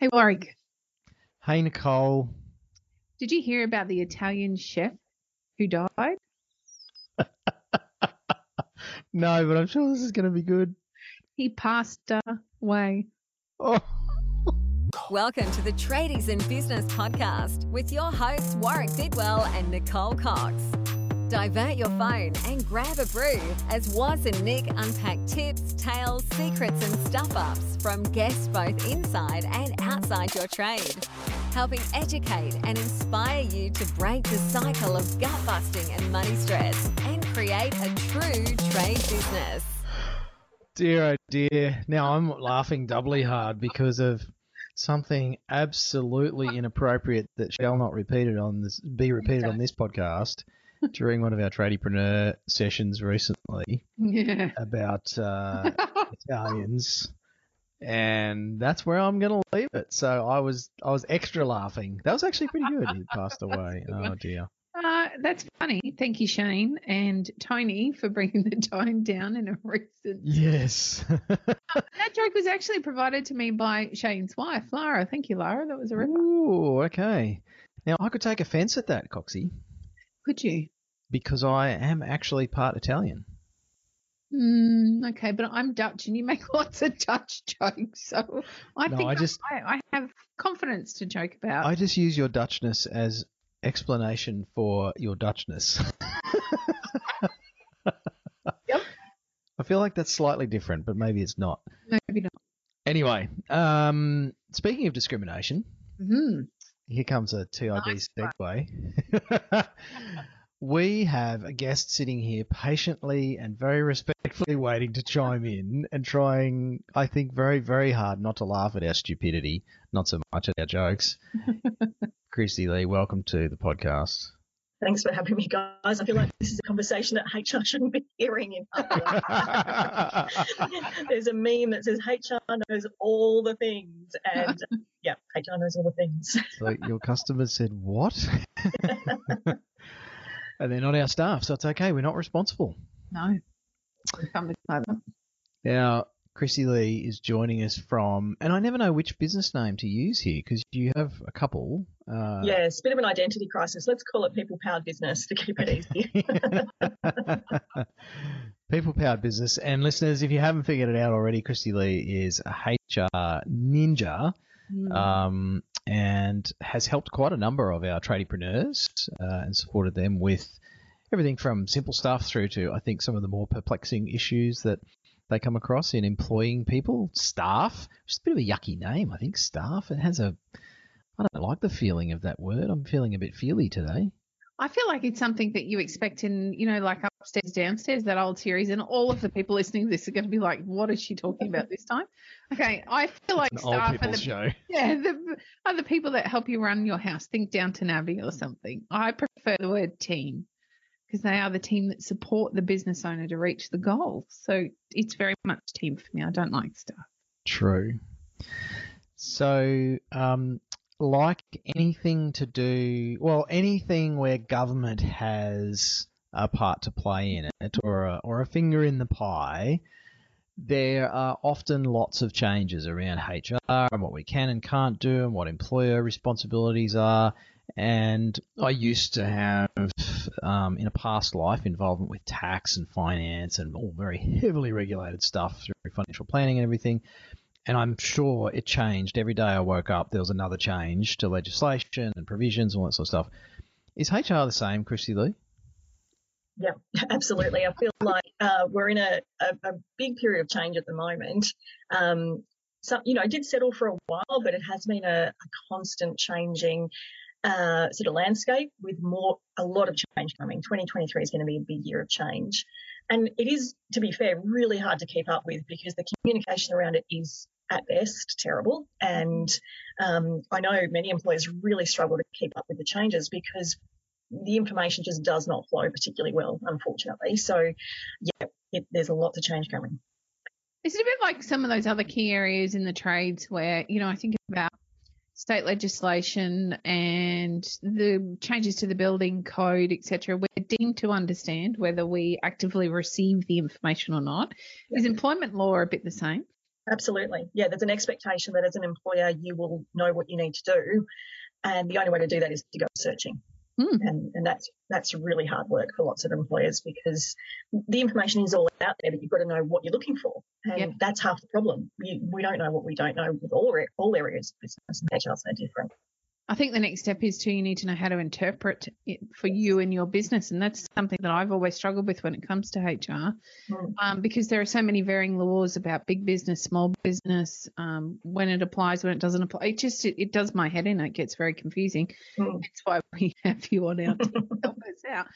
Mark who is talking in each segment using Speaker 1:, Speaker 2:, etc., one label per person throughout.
Speaker 1: Hey, Warwick,
Speaker 2: Hey, Nicole.
Speaker 1: did you hear about the Italian chef who died?
Speaker 2: No, but I'm sure this is going to be good.
Speaker 1: He passed away.
Speaker 2: Oh.
Speaker 3: Welcome to the Tradies in Business podcast with your hosts Warwick Bidwell and Nicole Cox. Divert your phone and grab a brew as Waz and Nick unpack tips, tales, secrets, and stuff ups from guests both inside and outside your trade, helping educate and inspire you to break the cycle of gut busting and money stress and create a true trade business.
Speaker 2: Dear, oh dear. Now I'm laughing doubly hard because of something absolutely inappropriate that shall not repeated on this, be repeated on this podcast during one of our tradiepreneur sessions recently
Speaker 1: Yeah.
Speaker 2: about uh, Italians. And that's where I'm going to leave it. So I was I was extra laughing. That was actually pretty good. He passed away. Oh dear.
Speaker 1: Uh, that's funny. Thank you, Shane and Tony, for bringing the tone down in a recent.
Speaker 2: Yes.
Speaker 1: That joke was actually provided to me by Shane's wife, Lara. Thank you, Lara. That was a ripper.
Speaker 2: Ooh, okay. Now I could take offence at that, Coxie,
Speaker 1: Could you?
Speaker 2: because I am actually part Italian.
Speaker 1: Mm, okay, but I'm Dutch, and you make lots of Dutch jokes, so I
Speaker 2: No,
Speaker 1: think
Speaker 2: I just-
Speaker 1: I, I have confidence to joke about.
Speaker 2: I just use your Dutchness as explanation for your Dutchness.
Speaker 1: Yep.
Speaker 2: I feel like that's slightly different, but maybe it's not.
Speaker 1: Maybe not.
Speaker 2: Anyway, um, speaking of discrimination,
Speaker 1: hmm
Speaker 2: here comes a TIB
Speaker 1: Nice
Speaker 2: segue. we have a guest sitting here patiently and very respectfully waiting to chime in and trying, I think, very, very hard not to laugh at our stupidity, not so much at our jokes. Kristy-lee, welcome to the podcast.
Speaker 4: Thanks for having me, guys. I feel like this is a conversation that HR shouldn't be hearing in public. There's a meme that says HR knows all the things, and yeah, HR knows all the things.
Speaker 2: So your customers said, What? and they're not our staff, so it's okay. We're not responsible.
Speaker 1: No. We come together.
Speaker 2: Now, Kristy-lee is joining us from, and I never know which business name to use here because you have a couple. Uh,
Speaker 4: Yeah, it's a bit of an identity crisis. Let's call it people powered business to keep it easy.
Speaker 2: People powered business. And listeners, if you haven't figured it out already, Kristy-lee is a HR ninja
Speaker 1: Mm.
Speaker 2: um, and has helped quite a number of our tradiepreneurs uh, and supported them with everything from simple stuff through to, I think, some of the more perplexing issues that they come across in employing people, staff. Just a bit of a yucky name, I think, staff. It has a, I don't like the feeling of that word. I'm feeling a bit feely today.
Speaker 1: I feel like it's something that you expect in, you know, like upstairs, downstairs, that old series, and all of the people listening to this are going to be like, "What is she talking about this time?" Okay, I feel like
Speaker 2: An old
Speaker 1: staff are
Speaker 2: people's
Speaker 1: the,
Speaker 2: show.
Speaker 1: yeah, the, are the people that help you run your house. Think Downton Abbey or something. I prefer the word team because they are the team that support the business owner to reach the goal. So it's very much team for me. I don't like staff.
Speaker 2: True. So, um, like anything to do, well, anything where government has a part to play in it or a, or a finger in the pie, there are often lots of changes around HR and what we can and can't do and what employer responsibilities are. And I used to have, um, in a past life, involvement with tax and finance and all very heavily regulated stuff through financial planning and everything and I'm sure it changed every day I woke up. There was another change to legislation and provisions and all that sort of stuff. Is HR the same, Kristy-lee?
Speaker 4: yeah, absolutely. I feel like uh, we're in a, a, a big period of change at the moment. Um, so, you know, it did settle for a while, but it has been a, a constant changing uh, sort of landscape with more, a lot of change coming. 2023 is going to be a big year of change. And it is, to be fair, really hard to keep up with because the communication around it is at best terrible. And um, I know many employers really struggle to keep up with the changes because the information just does not flow particularly well, unfortunately. So, yeah, it, there's a lot to change coming.
Speaker 1: Is it a bit like some of those other key areas in the trades where, you know, I think about state legislation and the changes to the building code, etc., we're deemed to understand whether we actively receive the information or not. Is employment law a bit the same?
Speaker 4: Absolutely. Yeah, there's an expectation that as an employer, you will know what you need to do. And the only way to do that is to go searching. Mm. And, and that's that's really hard work for lots of employers because the information is all out there, but you've got to know what you're looking for, and yep. that's half the problem. We, we don't know what we don't know with all all areas of business, and HR so different.
Speaker 1: I think the next step is to you need to know how to interpret it for you and your business, and that's something that I've always struggled with when it comes to HR, mm. um, because there are so many varying laws about big business, small business, um, when it applies, when it doesn't apply. It just it, it does my head in. It gets very confusing. Mm. That's why we have you on our team to help us out.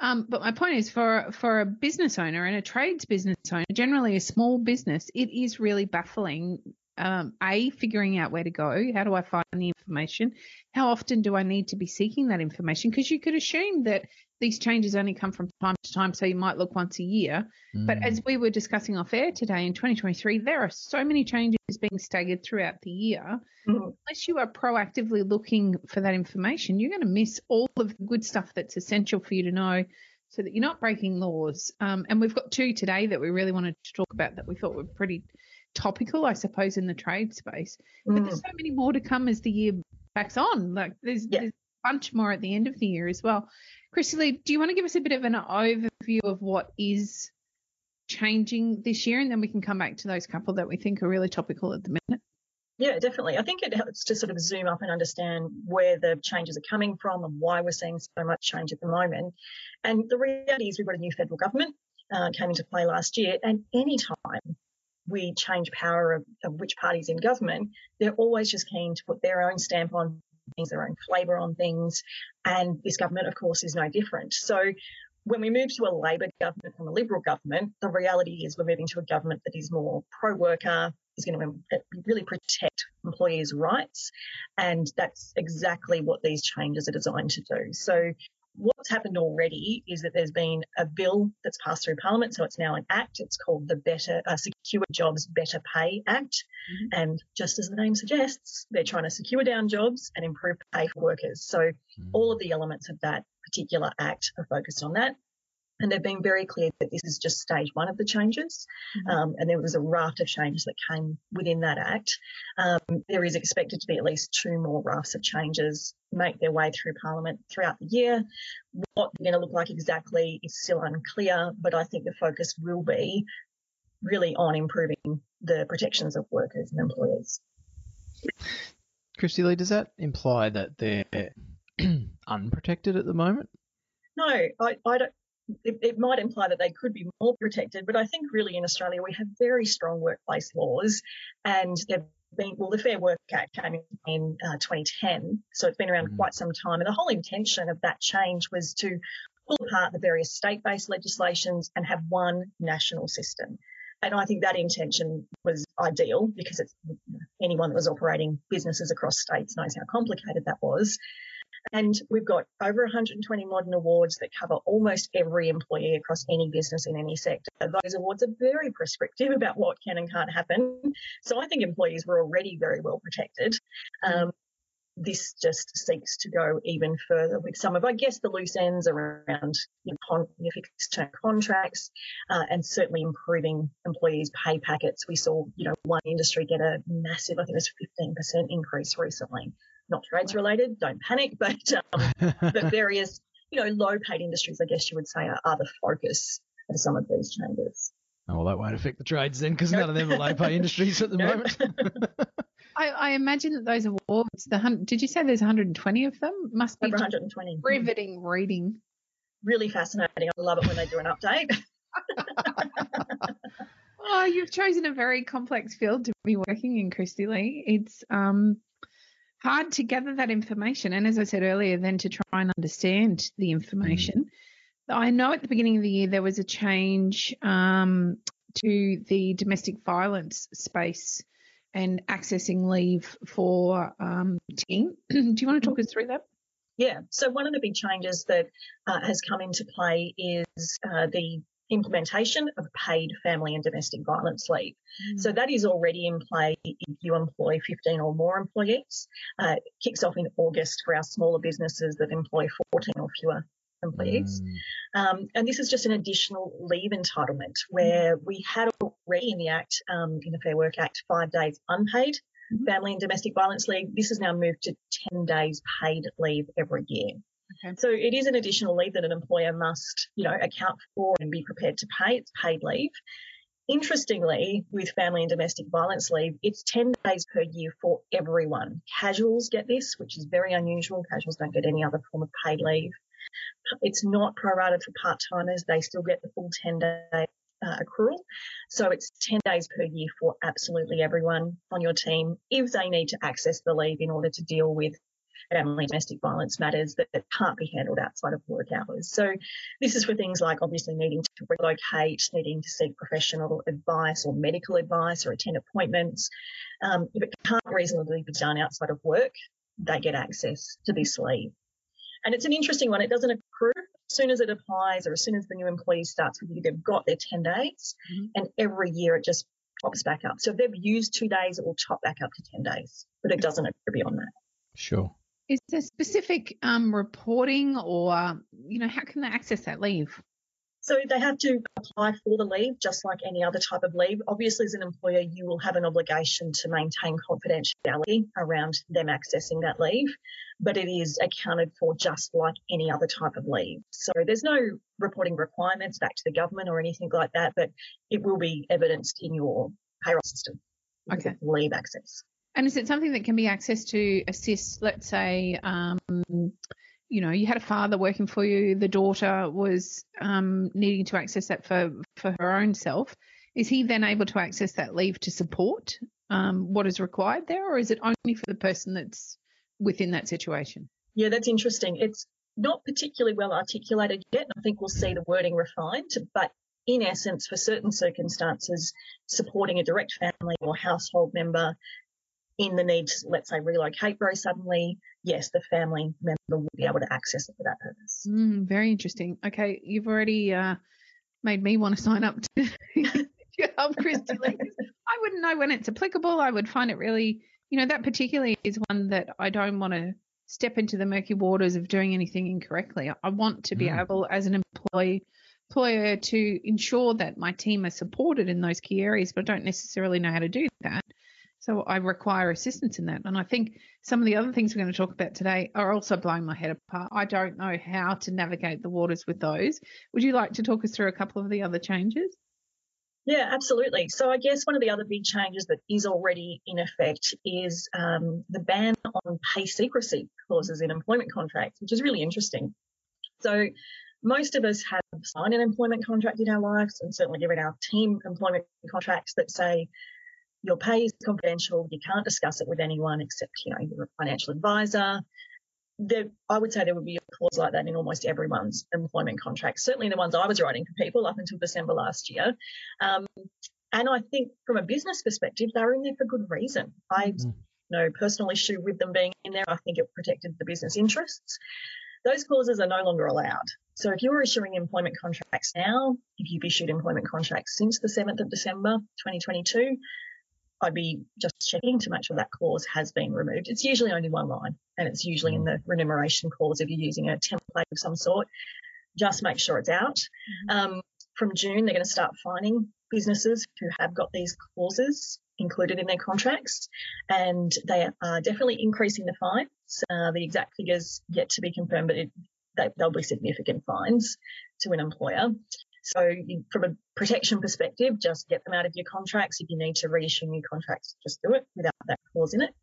Speaker 1: Um, but my point is, for for a business owner and a trades business owner, generally a small business, it is really baffling um, a figuring out where to go. How do i find the information? How often do i need to be seeking that information? Because you could assume that these changes only come from time to time so you might look once a year. Mm. but as we were discussing off air today in 2023 there are so many changes being staggered throughout the year. Mm. unless you are proactively looking for that information you're going to miss all of the good stuff that's essential for you to know so that you're not breaking laws. Um, and we've got two today that we really wanted to talk about that we thought were pretty topical, I suppose, in the trade space. Mm. But there's mm. so many more to come as the year backs on. Like there's, yeah. there's a bunch more at the end of the year as well. Kristy-lee, do you want to give us a bit of an overview of what is changing this year, and then we can come back to those couple that we think are really topical at the minute?
Speaker 4: Yeah, definitely. I think it helps to sort of zoom up and understand where the changes are coming from and why we're seeing so much change at the moment. And the reality is we've got a new federal government uh, came into play last year, and any time we change power of, of which party's in government, they're always just keen to put their own stamp on things, their own flavour on things. And this government, of course, is no different. So when we move to a Labor government from a Liberal government, the reality is we're moving to a government that is more pro worker, is going to really protect employees' rights. And that's exactly what these changes are designed to do. So What's happened already is that there's been a bill that's passed through Parliament, so it's now an act. It's called the Better uh, Secure Jobs Better Pay Act, mm-hmm. and just as the name suggests, they're trying to secure down jobs and improve pay for workers. So mm-hmm. all of the elements of that particular act are focused on that. And they've been very clear that this is just stage one of the changes. Mm-hmm. Um, and there was a raft of changes that came within that act. Um, there is expected to be at least two more rafts of changes make their way through Parliament throughout the year. What they're going to look like exactly is still unclear, but I think the focus will be really on improving the protections of workers and employees.
Speaker 2: Kristy-lee, does that imply that they're unprotected at the moment?
Speaker 4: No, I, I don't it, it, might imply that they could be more protected, but I think really in Australia we have very strong workplace laws, and they've been well. The Fair Work Act came in uh, 2010, so it's been around mm-hmm. quite some time. And the whole intention of that change was to pull apart the various state-based legislations and have one national system. And I think that intention was ideal because it's anyone that was operating businesses across states knows how complicated that was. And we've got over 120 modern awards that cover almost every employee across any business in any sector. Those awards are very prescriptive about what can and can't happen. So I think employees were already very well protected. Um, this just seeks to go even further with some of, I guess, the loose ends around you know, fixed term contracts uh, and certainly improving employees' pay packets. We saw, you know, one industry get a massive, I think it was 15% increase recently not trades related, don't panic, but um, the various, you know, low paid industries, I guess you would say, are, are the focus of some of these changes.
Speaker 2: Oh, well, that won't affect the trades then, because nope. none of them are low pay industries at the nope. moment.
Speaker 1: I, I, imagine that those awards, the did you say there's 120 of them? Must be
Speaker 4: over 120.
Speaker 1: Riveting reading.
Speaker 4: Really fascinating. I love it when they do an update.
Speaker 1: oh, you've chosen a very complex field to be working in, Kristy-lee. It's um, hard to gather that information. And as I said earlier, then to try and understand the information. Mm. I know at the beginning of the year there was a change um, to the domestic violence space and accessing leave for um, teen. Do you want to talk us through that?
Speaker 4: Yeah. So one of the big changes that uh, has come into play is uh, the implementation of paid family and domestic violence leave. Mm. So that is already in play if you employ 15 or more employees. Uh, it kicks off in August for our smaller businesses that employ 14 or fewer employees.
Speaker 2: Mm.
Speaker 4: Um, and this is just an additional leave entitlement where we had already in the Act, um, in the Fair Work Act, five days unpaid
Speaker 1: Mhm.
Speaker 4: family and domestic violence leave. This has now moved to 10 days paid leave every year.
Speaker 1: Okay.
Speaker 4: So it is an additional leave that an employer must, you know, account for and be prepared to pay. It's paid leave. Interestingly, with family and domestic violence leave, it's 10 days per year for everyone. Casuals get this, which is very unusual. Casuals don't get any other form of paid leave. It's not prorated for part timers. They still get the full 10 day uh, accrual. So it's 10 days per year for absolutely everyone on your team if they need to access the leave in order to deal with family domestic violence matters that, that can't be handled outside of work hours. So this is for things like obviously needing to relocate, needing to seek professional advice or medical advice or attend appointments. Um, if it can't reasonably be done outside of work, they get access to this leave. And it's an interesting one. It doesn't accrue as soon as it applies or as soon as the new employee starts with you, they've got their 10 days
Speaker 1: Mhm.
Speaker 4: and every year it just pops back up. So if they've used two days, it will top back up to 10 days, but it doesn't accrue beyond that.
Speaker 2: Sure.
Speaker 1: Is there specific um, reporting or, you know, how can they access that leave?
Speaker 4: So they have to apply for the leave just like any other type of leave. Obviously, as an employer, you will have an obligation to maintain confidentiality around them accessing that leave, but it is accounted for just like any other type of leave. So there's no reporting requirements back to the government or anything like that, but it will be evidenced in your payroll system.
Speaker 1: Okay.
Speaker 4: Leave access.
Speaker 1: And is it something that can be accessed to assist, let's say, um, you know, you had a father working for you, the daughter was um, needing to access that for, for her own self. Is he then able to access that leave to support um, what is required there, or is it only for the person that's within that situation?
Speaker 4: Yeah, that's interesting. It's not particularly well articulated yet. I think we'll see the wording refined, but in essence, for certain circumstances, supporting a direct family or household member in the need to, let's say, relocate very suddenly, yes, the family member will be able to access it for that purpose.
Speaker 1: Mm, very interesting. Okay, you've already uh, made me want to sign up to, to help Kristy I wouldn't know when it's applicable. I would find it really, you know, that particularly is one that I don't want to step into the murky waters of doing anything incorrectly. I want to be
Speaker 2: Mm.
Speaker 1: able, as an employee, employer, to ensure that my team are supported in those key areas, but I don't necessarily know how to do that. So I require assistance in that. And I think some of the other things we're going to talk about today are also blowing my head apart. I don't know how to navigate the waters with those. Would you like to talk us through a couple of the other changes?
Speaker 4: Yeah, absolutely. So I guess one of the other big changes that is already in effect is um, the ban on pay secrecy clauses in employment contracts, which is really interesting. So most of us have signed an employment contract in our lives and certainly given our team employment contracts that say your pay is confidential, you can't discuss it with anyone except, you know, your financial advisor. There, I would say there would be a clause like that in almost everyone's employment contract, certainly the ones I was writing for people up until December last year. Um, and I think from a business perspective, they're in there for good reason. I
Speaker 2: Mm.
Speaker 4: no personal issue with them being in there. I think it protected the business interests. Those clauses are no longer allowed. So if you're issuing employment contracts now, if you've issued employment contracts since the 7th of December 2022, I'd be just checking to make sure that clause has been removed. It's usually only one line and it's usually in the remuneration clause if you're using a template of some sort. Just make sure it's out. Um, from June, they're going to start fining businesses who have got these clauses included in their contracts, and they are definitely increasing the fines. Uh, the exact figures yet to be confirmed, but it, they, they'll be significant fines to an employer. So, you, from a protection perspective, just get them out of your contracts. If you need to reissue new contracts, just do it without that clause in it.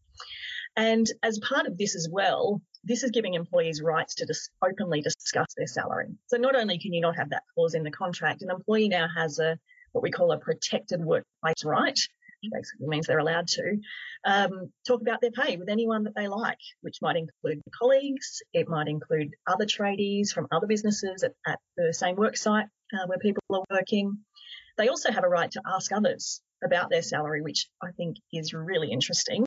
Speaker 4: And as part of this as well, this is giving employees rights to dis- openly discuss their salary. So not only can you not have that clause in the contract, an employee now has a what we call a protected workplace right, which basically means they're allowed to um, talk about their pay with anyone that they like, which might include colleagues, it might include other tradies from other businesses at, at the same work site uh, where people are working. They also have a right to ask others about their salary, which I think is really interesting.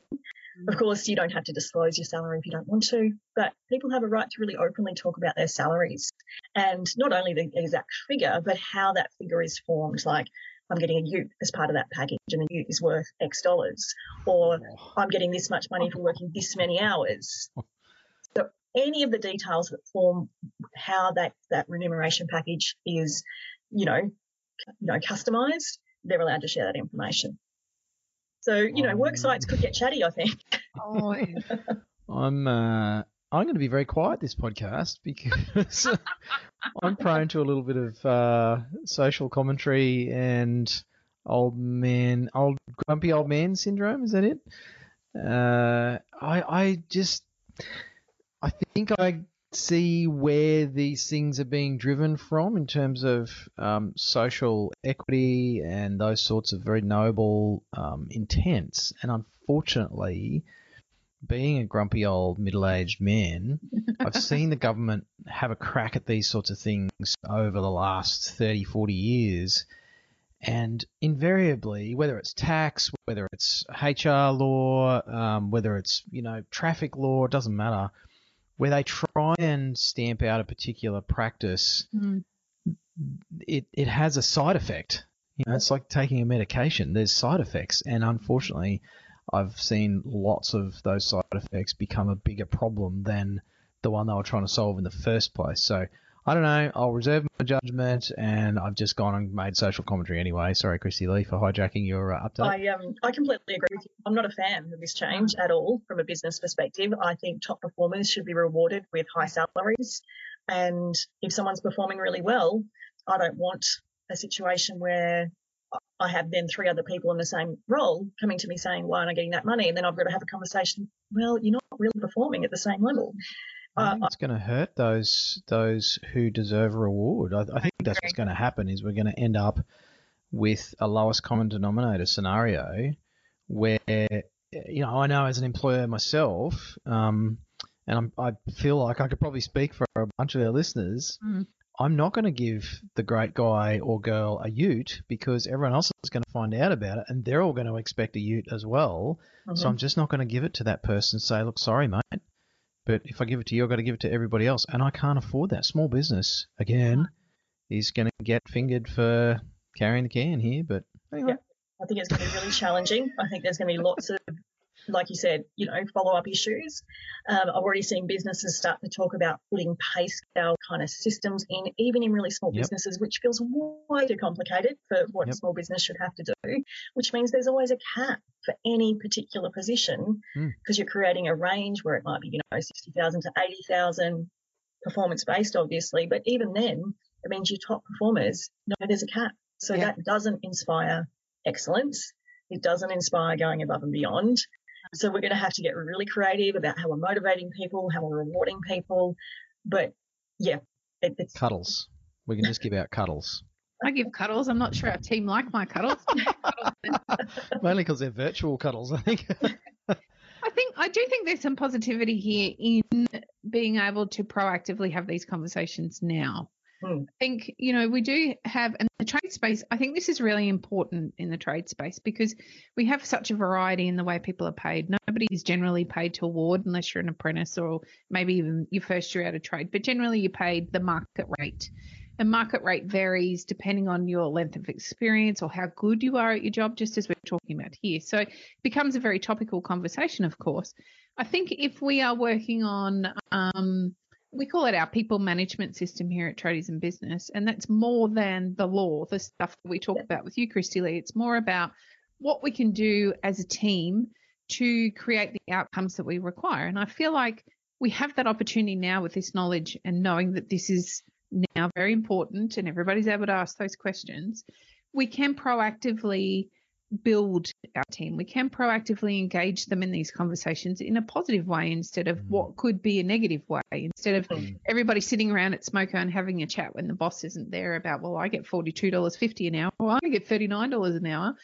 Speaker 4: Of course, you don't have to disclose your salary if you don't want to, but people have a right to really openly talk about their salaries and not only the exact figure, but how that figure is formed. Like, I'm getting a ute as part of that package, and the ute is worth X dollars, or I'm getting this much money for working this many hours. Any of the details that form how that that remuneration package is, you know, you know, customized, they're allowed to share that information. So, you know, work sites could get chatty, I think.
Speaker 1: Oh,
Speaker 2: I'm uh, I'm going to be very quiet this podcast because I'm prone to a little bit of uh, social commentary and old man, old grumpy old man syndrome. Is that it? Uh, I I just I think I see where these things are being driven from in terms of um, social equity and those sorts of very noble um, intents. And unfortunately, being a grumpy old middle aged man, I've seen the government have a crack at these sorts of things over the last 30, 40 years. And invariably, whether it's tax, whether it's HR law, um, whether it's you know traffic law, it doesn't matter where they try and stamp out a particular practice,
Speaker 1: Mm.
Speaker 2: it, it has a side effect. You know, it's like taking a medication. There's side effects, and unfortunately, I've seen lots of those side effects become a bigger problem than the one they were trying to solve in the first place. So I don't know. I'll reserve my judgment, and I've just gone and made social commentary anyway. Sorry, Kristy-lee, for hijacking your uh, update.
Speaker 4: I um I completely agree with you. I'm not a fan of this change at all from a business perspective. I think top performers should be rewarded with high salaries. And if someone's performing really well, I don't want a situation where I have then three other people in the same role coming to me saying, why aren't I getting that money? And then I've got to have a conversation. Well, you're not really performing at the same level.
Speaker 2: I
Speaker 4: Uh,
Speaker 2: think it's going to hurt those those who deserve a reward. I, I think that's what's going to happen. Is we're going to end up with a lowest common denominator scenario, where you know I know as an employer myself, um, and I'm, I feel like I could probably speak for a bunch of our listeners.
Speaker 1: Mm.
Speaker 2: I'm not going to give the great guy or girl a ute because everyone else is going to find out about it, and they're all going to expect a ute as well. So
Speaker 4: mhm.
Speaker 2: I'm just not going to give it to that person. and Say, look, sorry, mate, but if I give it to you, I've got to give it to everybody else, and I can't afford that. Small business again is going to get fingered for carrying the can here, but anyway.
Speaker 4: I think it's going to be really challenging. I think there's going to be lots of, like you said, you know, follow up issues. Um, I've already seen businesses start to talk about putting pay scale kind of systems in, even in really small
Speaker 2: Yep.
Speaker 4: businesses, which feels way too complicated for what
Speaker 2: Yep.
Speaker 4: a small business should have to do, which means there's always a cap for any particular position
Speaker 2: Hmm.
Speaker 4: because you're creating a range where it might be, you know, 60,000 to 80,000 performance based, obviously. But even then, it means your top performers know there's a cap. So
Speaker 1: Yeah.
Speaker 4: that doesn't inspire excellence. It doesn't inspire going above and beyond. So we're going to have to get really creative about how we're motivating people, how we're rewarding people. But yeah, it, it's
Speaker 2: Cuddles. We can just give out cuddles.
Speaker 1: I give cuddles. I'm not sure our team like my cuddles.
Speaker 2: Mainly because they're virtual cuddles, I think.
Speaker 1: I think I do think there's some positivity here in being able to proactively have these conversations now.
Speaker 4: Hmm.
Speaker 1: I think you know we do have and the trade space. I think this is really important in the trade space because we have such a variety in the way people are paid. Nobody is generally paid to award unless you're an apprentice or maybe even your first year out of trade. But generally, you're paid the market rate. And market rate varies depending on your length of experience or how good you are at your job, just as we're talking about here. So it becomes a very topical conversation, of course. I think if we are working on, um, we call it our people management system here at Tradies in Business, and that's more than the law, the stuff that we talk about with you, Kristy-lee. It's more about what we can do as a team to create the outcomes that we require. And I feel like we have that opportunity now with this knowledge and knowing that this is now very important and everybody's able to ask those questions. We can proactively build our team. We can proactively engage them in these conversations in a positive way instead of
Speaker 2: Mm.
Speaker 1: what could be a negative way. Instead of
Speaker 4: Mm.
Speaker 1: everybody sitting around at Smoko and having a chat when the boss isn't there about, well, I get $42.50 an hour, or I get $39 an hour,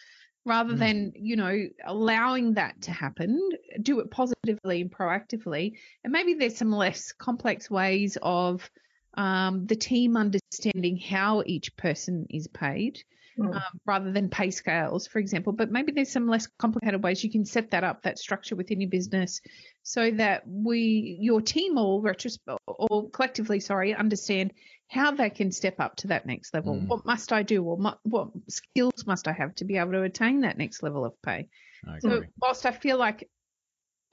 Speaker 1: rather
Speaker 2: Mm.
Speaker 1: than, you know, allowing that to happen, do it positively and proactively. And maybe there's some less complex ways of um, the team understanding how each person is paid
Speaker 4: Mm.
Speaker 1: um, rather than pay scales, for example. But maybe there's some less complicated ways you can set that up, that structure within your business, so that we, your team, all retros- or collectively, sorry, understand how they can step up to that next level.
Speaker 2: Mm.
Speaker 1: What must I do, or mu- what skills must I have to be able to attain that next level of pay? So whilst I feel like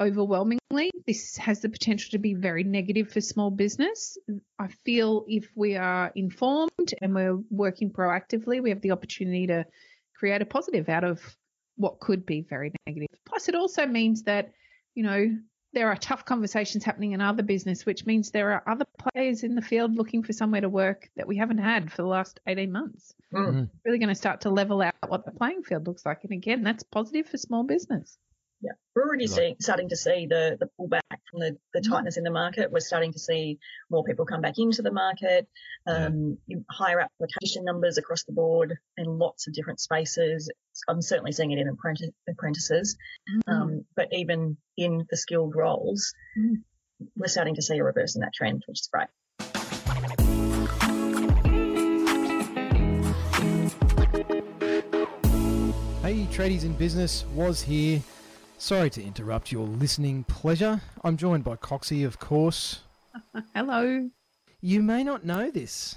Speaker 1: overwhelmingly, this has the potential to be very negative for small business. I feel if we are informed and we're working proactively, we have the opportunity to create a positive out of what could be very negative. Plus, it also means that, you know, there are tough conversations happening in other business, which means there are other players in the field looking for somewhere to work that we haven't had for the last 18 months.
Speaker 4: Mm.
Speaker 1: Really going to start to level out what the playing field looks like. And again, that's positive for small business.
Speaker 4: Yeah, we're already seeing, starting to see the, the pullback from the, the
Speaker 1: Mm.
Speaker 4: tightness in the market. We're starting to see more people come back into the market, um, higher application numbers across the board in lots of different spaces. I'm certainly seeing it in apprentice, apprentices, um, but even in the skilled roles,
Speaker 1: Mm.
Speaker 4: we're starting to see a reverse in that trend, which is great.
Speaker 5: Hey, tradies in business, was here. Sorry to interrupt your listening pleasure. I'm joined by Coxie, of course.
Speaker 1: Hello.
Speaker 5: You may not know this,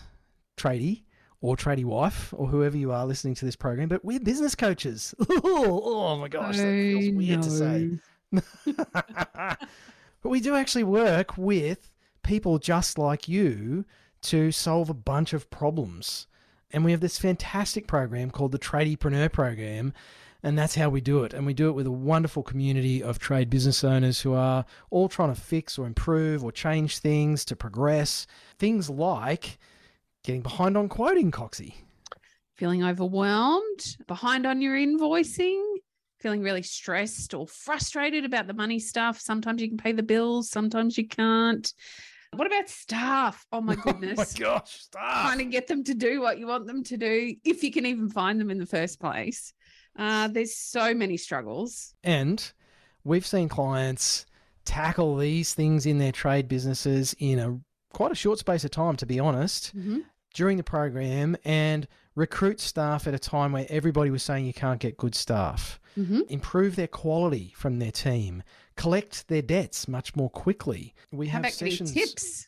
Speaker 5: tradie or tradie wife or whoever you are listening to this program, but we're business coaches. oh my gosh, that feels weird to say. but we do actually work with people just like you to solve a bunch of problems. And we have this fantastic program called the Tradiepreneur Program. And that's how we do it. And we do it with a wonderful community of trade business owners who are all trying to fix or improve or change things to progress. Things like getting behind on quoting, Coxie.
Speaker 1: Feeling overwhelmed, behind on your invoicing, feeling really stressed or frustrated about the money stuff. Sometimes you can pay the bills, sometimes you can't. What about staff? Oh my goodness.
Speaker 5: Oh my gosh, stop.
Speaker 1: Trying to get them to do what you want them to do, if you can even find them in the first place. Uh, there's so many struggles.
Speaker 5: And we've seen clients tackle these things in their trade businesses in a quite a short space of time, to be honest,
Speaker 1: Mhm.
Speaker 5: during the program and recruit staff at a time where everybody was saying you can't get good staff,
Speaker 1: Mhm.
Speaker 5: improve their quality from their team, collect their debts much more quickly. We
Speaker 1: How
Speaker 5: have sessions.
Speaker 1: tips?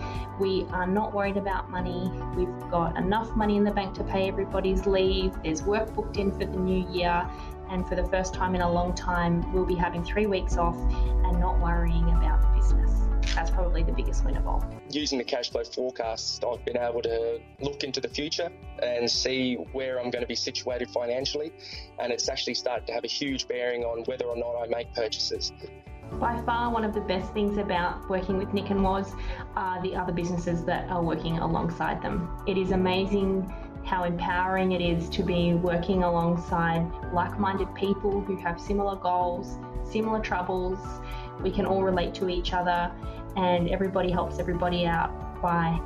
Speaker 6: we are not worried about money. We've got enough money in the bank to pay everybody's leave. There's work booked in for the new year. And for the first time in a long time, we'll be having three weeks off and not worrying about the business. That's probably the biggest win of all.
Speaker 7: using the cash flow forecast, I've been able to look into the future and see where I'm going to be situated financially. And it's actually started to have a huge bearing on whether or not I make purchases.
Speaker 6: By far, one of the best things about working with Nick and Woz are the other businesses that are working alongside them. It is amazing how empowering it is to be working alongside like minded people who have similar goals, similar troubles. We can all relate to each other, and everybody helps everybody out by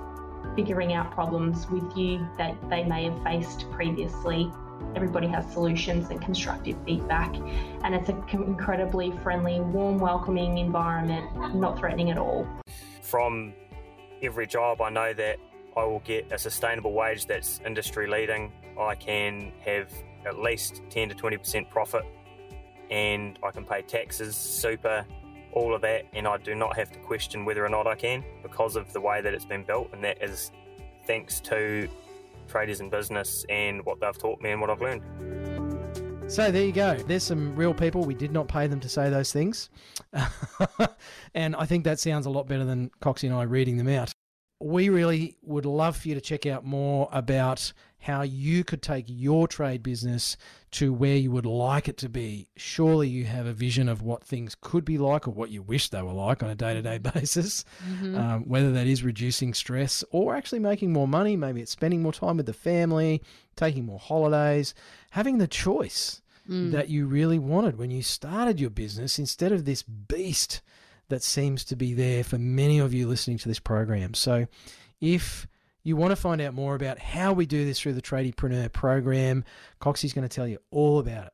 Speaker 6: figuring out problems with you that they may have faced previously. Everybody has solutions and constructive feedback, and it's an incredibly friendly, warm, welcoming environment, not threatening at all.
Speaker 8: from every job, I know that I will get a sustainable wage that's industry leading. I can have at least 10 to 20% profit, and I can pay taxes, super, all of that, and I do not have to question whether or not I can because of the way that it's been built, and that is thanks to tradies in business and what they've taught me and what I've learned.
Speaker 5: So there you go. There's some real people. We did not pay them to say those things. and I think that sounds a lot better than Coxie and I reading them out. We really would love for you to check out more about how you could take your trade business to where you would like it to be. Surely you have a vision of what things could be like or what you wish they were like on a day to day basis. Um, whether that is reducing stress or actually making more money, maybe it's spending more time with the family, taking more holidays, having the choice that you really wanted when you started your business instead of this beast that seems to be there for many of you listening to this program. So, if you want to find out more about how we do this through the Tradiepreneur program, Coxie's going to tell you all about it.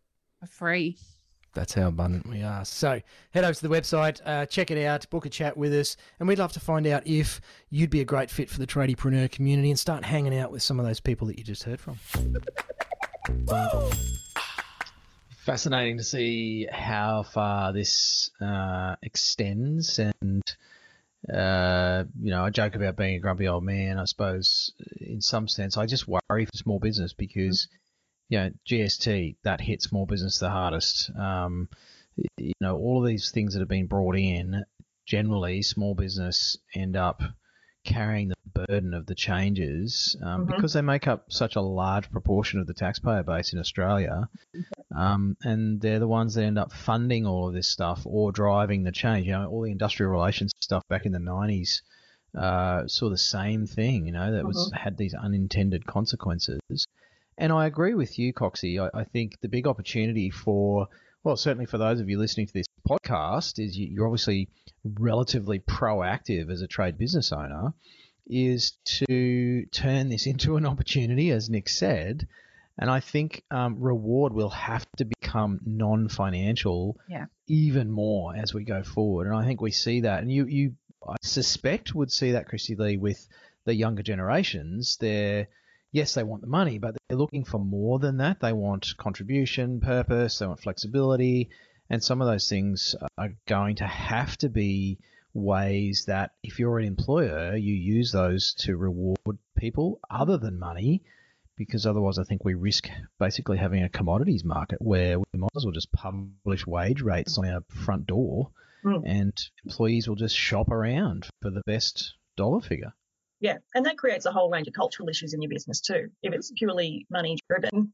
Speaker 1: For free.
Speaker 5: That's how abundant we are. So head over to the website, uh, check it out, book a chat with us, and we'd love to find out if you'd be a great fit for the tradiepreneur community and start hanging out with some of those people that you just heard from.
Speaker 2: Fascinating to see how far this uh, extends, and uh, you know, I joke about being a grumpy old man. I suppose, in some sense, I just worry for small business because. Mm-hmm you know, GST that hit small business the hardest. Um, you know, all of these things that have been brought in, generally, small business end up carrying the burden of the changes um, mm-hmm. because they make up such a large proportion of the taxpayer base in Australia. Um, and they're the ones that end up funding all of this stuff or driving the change. You know, all the industrial relations stuff back in the 90s uh, saw the same thing, you know, that was mm-hmm. had these unintended consequences. And I agree with you, Coxie. I, I, think the big opportunity for, well, certainly for those of you listening to this podcast, is you, you're obviously relatively proactive as a trade business owner, is to turn this into an opportunity, as Nick said. And I think um, reward will have to become non-financial
Speaker 1: yeah.
Speaker 2: even more as we go forward. And I think we see that. And you, you, I suspect, would see that, Kristy-lee, with the younger generations. They're yes, they want the money, but they're looking for more than that. They want contribution, purpose, they want flexibility, and some of those things are going to have to be ways that if you're an employer, you use those to reward people other than money, because otherwise I think we risk basically having a commodities market where we might as well just publish wage rates on our front door mm. and employees will just shop around for the best dollar figure.
Speaker 4: Yeah, and that creates a whole range of cultural issues in your business too. If it's purely money driven, mm.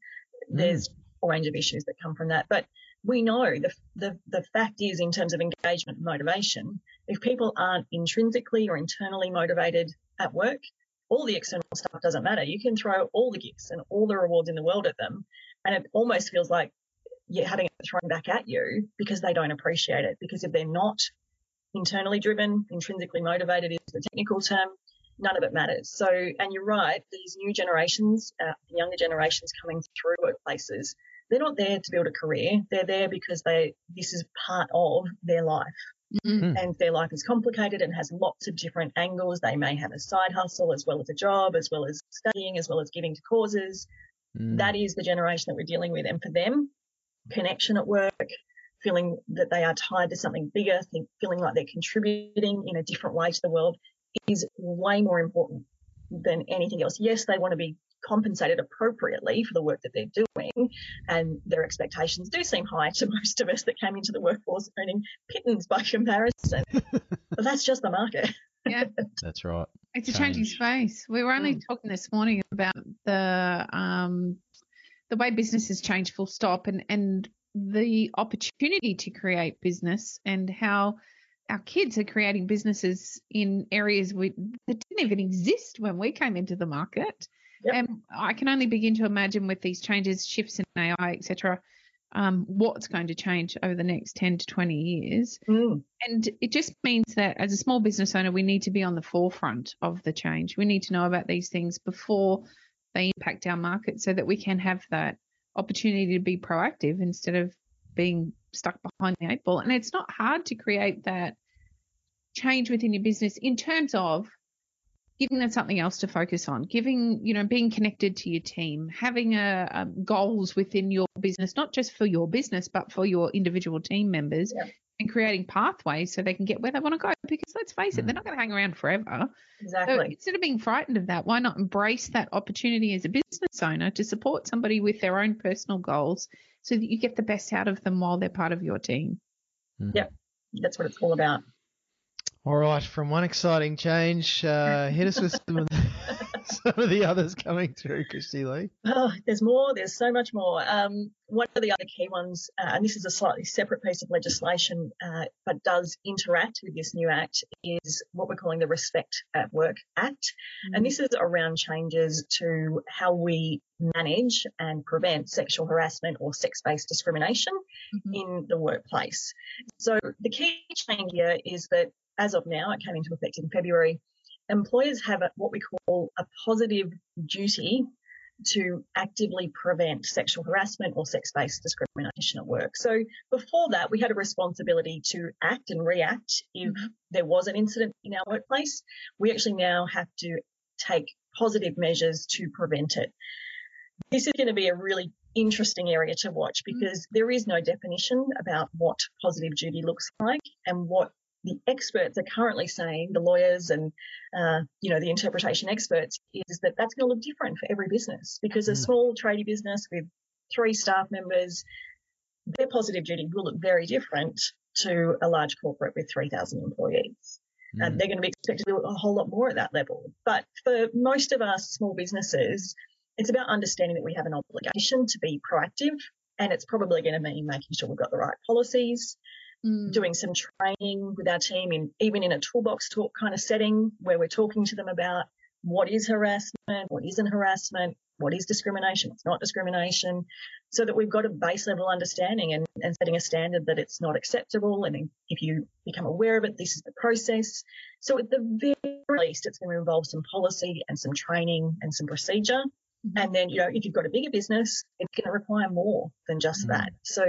Speaker 4: there's a range of issues that come from that. But we know the, the, the fact is, in terms of engagement and motivation, if people aren't intrinsically or internally motivated at work, all the external stuff doesn't matter. You can throw all the gifts and all the rewards in the world at them, and it almost feels like you're having it thrown back at you because they don't appreciate it. Because if they're not internally driven, intrinsically motivated is the technical term, none of it matters. So, and you're right, these new generations, uh, the younger generations coming through workplaces, they're not there to build a career. They're there because they this is part of their life. Mm-hmm. And their life is complicated and has lots of different angles. They may have a side hustle as well as a job, as well as studying, as well as giving to causes. Mm. That is the generation that we're dealing with. And for them, connection at work, feeling that they are tied to something bigger, think, feeling like they're contributing in a different way to the world is way more important than anything else. Yes, they want to be compensated appropriately for the work that they're doing, and their expectations do seem high to most of us that came into the workforce earning pittance by comparison. but that's just the market.
Speaker 1: Yeah,
Speaker 2: that's right.
Speaker 1: It's a changing space. We were only mm. talking this morning about the um, the way business has changed, full stop, and and the opportunity to create business and how our kids are creating businesses in areas we, that didn't even exist when we came into the market. Yep. And I can only begin to imagine with these changes, shifts in AI, etc., um, what's going to change over the next 10 to 20 years. Mm. And it just means that as a small business owner, we need to be on the forefront of the change. We need to know about these things before they impact our market so that we can have that opportunity to be proactive instead of being stuck behind the eight ball. And it's not hard to create that change within your business in terms of giving them something else to focus on, giving, you know, being connected to your team, having a, a goals within your business, not just for your business, but for your individual team members. Yeah. And creating pathways so they can get where they want to go. Because let's face it, mm. they're not going to hang around forever.
Speaker 4: Exactly.
Speaker 1: So instead of being frightened of that, why not embrace that opportunity as a business owner to support somebody with their own personal goals so that you get the best out of them while they're part of your team.
Speaker 4: Mm-hmm. Yep, that's what it's all about.
Speaker 2: All right, from one exciting change, uh, hit us with some of, the, some of the others coming through, Kristy-lee?
Speaker 4: Oh, there's more. There's so much more. Um, one of the other key ones, uh, and this is a slightly separate piece of legislation, uh, but does interact with this new act, is what we're calling the Respect at Work Act. Mm-hmm. And this is around changes to how we manage and prevent sexual harassment or sex based discrimination mm-hmm. in the workplace. So the key change here is that as of now, it came into effect in February employers have a, what we call a positive duty to actively prevent sexual harassment or sex based discrimination at work. So before that, we had a responsibility to act and react if mm-hmm. there was an incident in our workplace. We actually now have to take positive measures to prevent it. This is going to be a really interesting area to watch mm-hmm. because mm-hmm. there is no definition about what positive duty looks like and what the experts are currently saying, the lawyers and uh, you know the interpretation experts, is that that's going to look different for every business because mm. a small tradie business with three staff members, their positive duty will look very different to a large corporate with 3,000 employees. Mm. And they're going to be expected to do a whole lot more at that level. But for most of us small businesses, it's about understanding that we have an obligation to be proactive. And it's probably going to mean making sure we've got the right policies, mm. doing some training with our team in even in a toolbox talk kind of setting where we're talking to them about what is harassment, what isn't harassment, what is discrimination, what's not discrimination, so that we've got a base level understanding and, and setting a standard that it's not acceptable. And if you become aware of it, this is the process. So at the very least, it's going to involve some policy and some training and some procedure. Mm-hmm. And then, you know, if you've got a bigger business, it's going to require more than just mm-hmm. that. So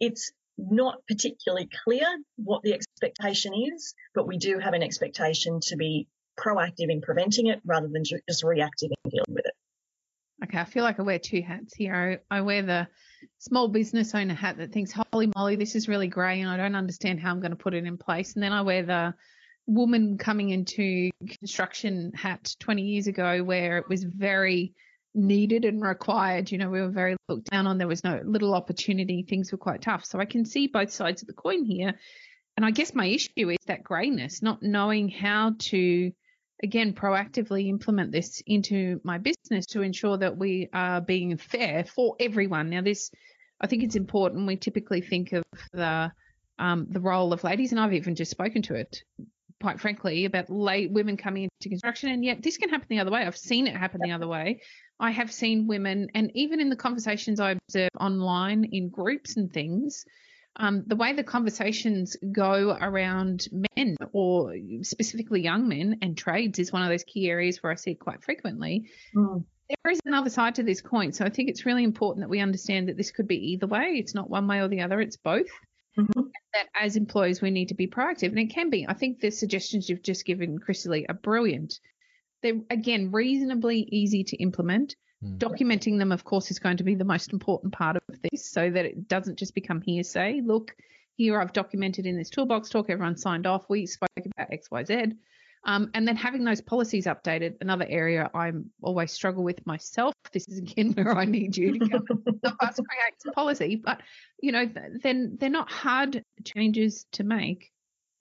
Speaker 4: it's not particularly clear what the expectation is, but we do have an expectation to be proactive in preventing it rather than just reactive in dealing with it.
Speaker 1: Okay, I feel like I wear two hats here. I, I wear the small business owner hat that thinks, holy moly, this is really grey and I don't understand how I'm going to put it in place. And then I wear the woman coming into construction hat 20 years ago where it was very needed and required. You know, we were very looked down on. There was no little opportunity. Things were quite tough. So I can see both sides of the coin here. And I guess my issue is that grayness, not knowing how to, again, proactively implement this into my business to ensure that we are being fair for everyone. Now, this, I think it's important. We typically think of the um, the role of ladies, and I've even just spoken to it quite frankly, about late women coming into construction. And yet this can happen the other way. I've seen it happen the other way. I have seen women, and even in the conversations I observe online in groups and things, um, the way the conversations go around men or specifically young men and trades is one of those key areas where I see it quite frequently. Mm. There is another side to this coin. So I think it's really important that we understand that this could be either way. It's not one way or the other, it's both. Mm-hmm. That as employees, we need to be proactive. And it can be. I think the suggestions you've just given, Kristy-lee, are brilliant. They're, again, reasonably easy to implement. Mm. Documenting them, of course, is going to be the most important part of this so that it doesn't just become hearsay. Look, here I've documented in this toolbox talk, everyone signed off. We spoke about XYZ. Um, and then having those policies updated, another area I always struggle with myself. This is again where I need you to come help us create policy. But you know, then they're not hard changes to make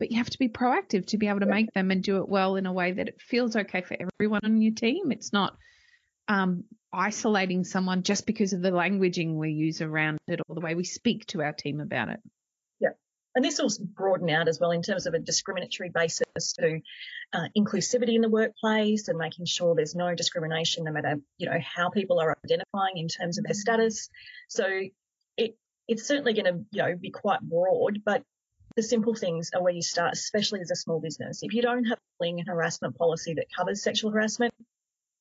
Speaker 1: but you have to be proactive to be able to make them and do it well in a way that it feels okay for everyone on your team. It's not um, isolating someone just because of the languaging we use around it or the way we speak to our team about it.
Speaker 4: Yeah. And this will broaden out as well in terms of a discriminatory basis to uh, inclusivity in the workplace and making sure there's no discrimination no matter, you know, how people are identifying in terms of their status. So it, it's certainly going to, you know, be quite broad, but the simple things are where you start, especially as a small business. If you don't have a bullying and harassment policy that covers sexual harassment,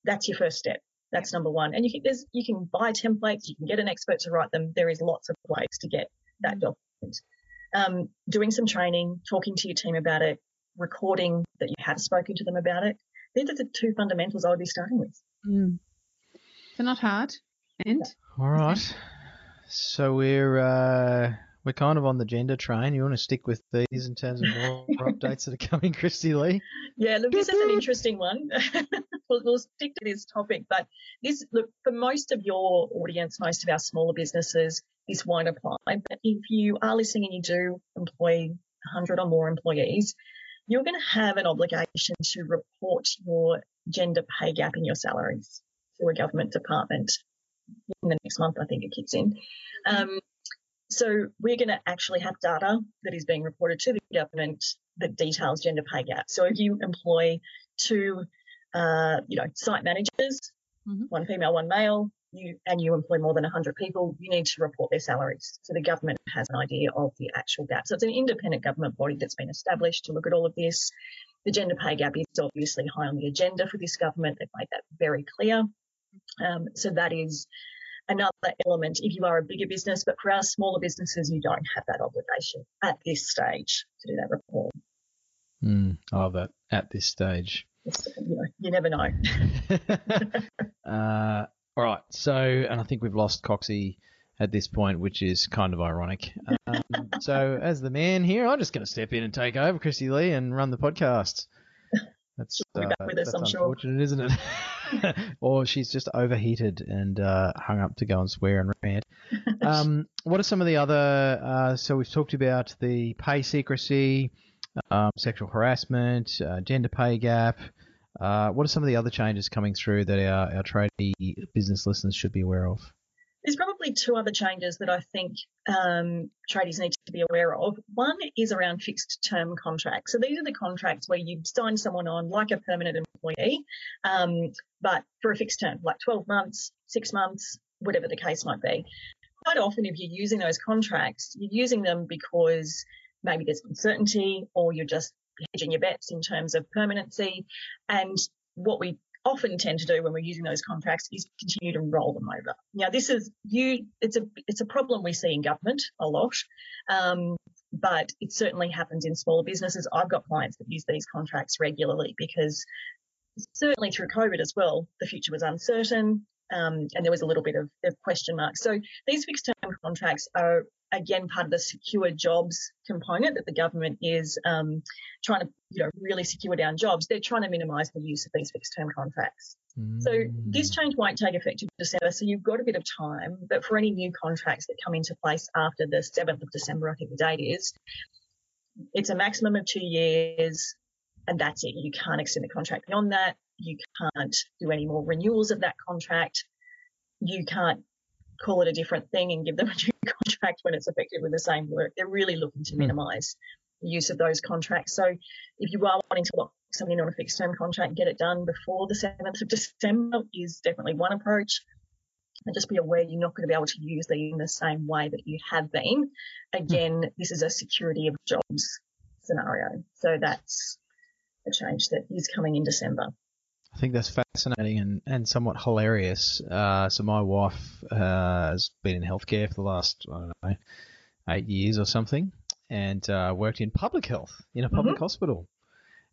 Speaker 4: that's your first step. That's number one. And you can, you can buy templates, you can get an expert to write them. There is lots of ways to get that document. Um, doing some training, talking to your team about it, recording that you have spoken to them about it. These are the two fundamentals I would be starting with.
Speaker 1: Mm. They're not hard. And
Speaker 2: all right. So we're uh, we're kind of on the gender train. You want to stick with these in terms of more updates that are coming, Kristy-lee?
Speaker 4: Yeah, look, this is an interesting one. we'll, we'll, stick to this topic, but this, look, for most of your audience, most of our smaller businesses, this won't apply. But if you are listening and you do employ 100 or more employees, you're going to have an obligation to report your gender pay gap in your salaries to a government department in the next month. I think it kicks in. Um, so we're going to actually have data that is being reported to the government that details gender pay gap. So if you employ two, uh, you know, site managers, mm-hmm. one female, one male, you and you employ more than 100 people, you need to report their salaries. So the government has an idea of the actual gap. So it's an independent government body that's been established to look at all of this. The gender pay gap is obviously high on the agenda for this government. They've made that very clear. Um, so that is another element if you are a bigger business, but for our smaller businesses, you don't have that obligation at this stage to do that report.
Speaker 2: Mm, I love that at this stage.
Speaker 4: You, know, you never know.
Speaker 2: uh, all right. So, and I think we've lost Coxie at this point, which is kind of ironic. Um, so, as the man here, I'm just going to step in and take over, Kristy-lee, and run the podcast. That's, uh, us, that's unfortunate, sure. isn't it? or she's just overheated and uh, hung up to go and swear and rant. Um, what are some of the other? Uh, so we've talked about the pay secrecy, um, sexual harassment, uh, gender pay gap. Uh, what are some of the other changes coming through that our, our tradie business listeners should be aware of?
Speaker 4: There's probably two other changes that I think um, tradies need to be aware of. One is around fixed term contracts. So these are the contracts where you sign someone on like a permanent employee, um, but for a fixed term, like 12 months, six months, whatever the case might be. Quite often, if you're using those contracts, you're using them because maybe there's uncertainty or you're just hedging your bets in terms of permanency. And what we often tend to do when we're using those contracts is continue to roll them over. Now, this is you. It's a it's a problem we see in government a lot, um, but it certainly happens in smaller businesses. I've got clients that use these contracts regularly because certainly through COVID as well, the future was uncertain. Um, and there was a little bit of, of question marks. So these fixed term contracts are again part of the secure jobs component that the government is um, trying to you know really secure down jobs. They're trying to minimise the use of these fixed term contracts. Mm. So this mm. change won't take effect in December, so you've got a bit of time. But for any new contracts that come into place after the 7th of December, I think the date is, it's a maximum of two years, and that's it. You can't extend the contract beyond that. You can't do any more renewals of that contract. You can't call it a different thing and give them a new contract when it's effective with the same work. They're really looking to hmm. minimise the use of those contracts. So if you are wanting to lock something on a fixed term contract and get it done before the 7th of December is definitely one approach. And just be aware you're not going to be able to use them in the same way that you have been. Again, this is a security of jobs scenario. So that's a change that is coming in December.
Speaker 2: I think that's fascinating and, and somewhat hilarious. Uh, so my wife uh, has been in healthcare for the last I don't know eight years or something, and uh, worked in public health in a public mm-hmm. hospital.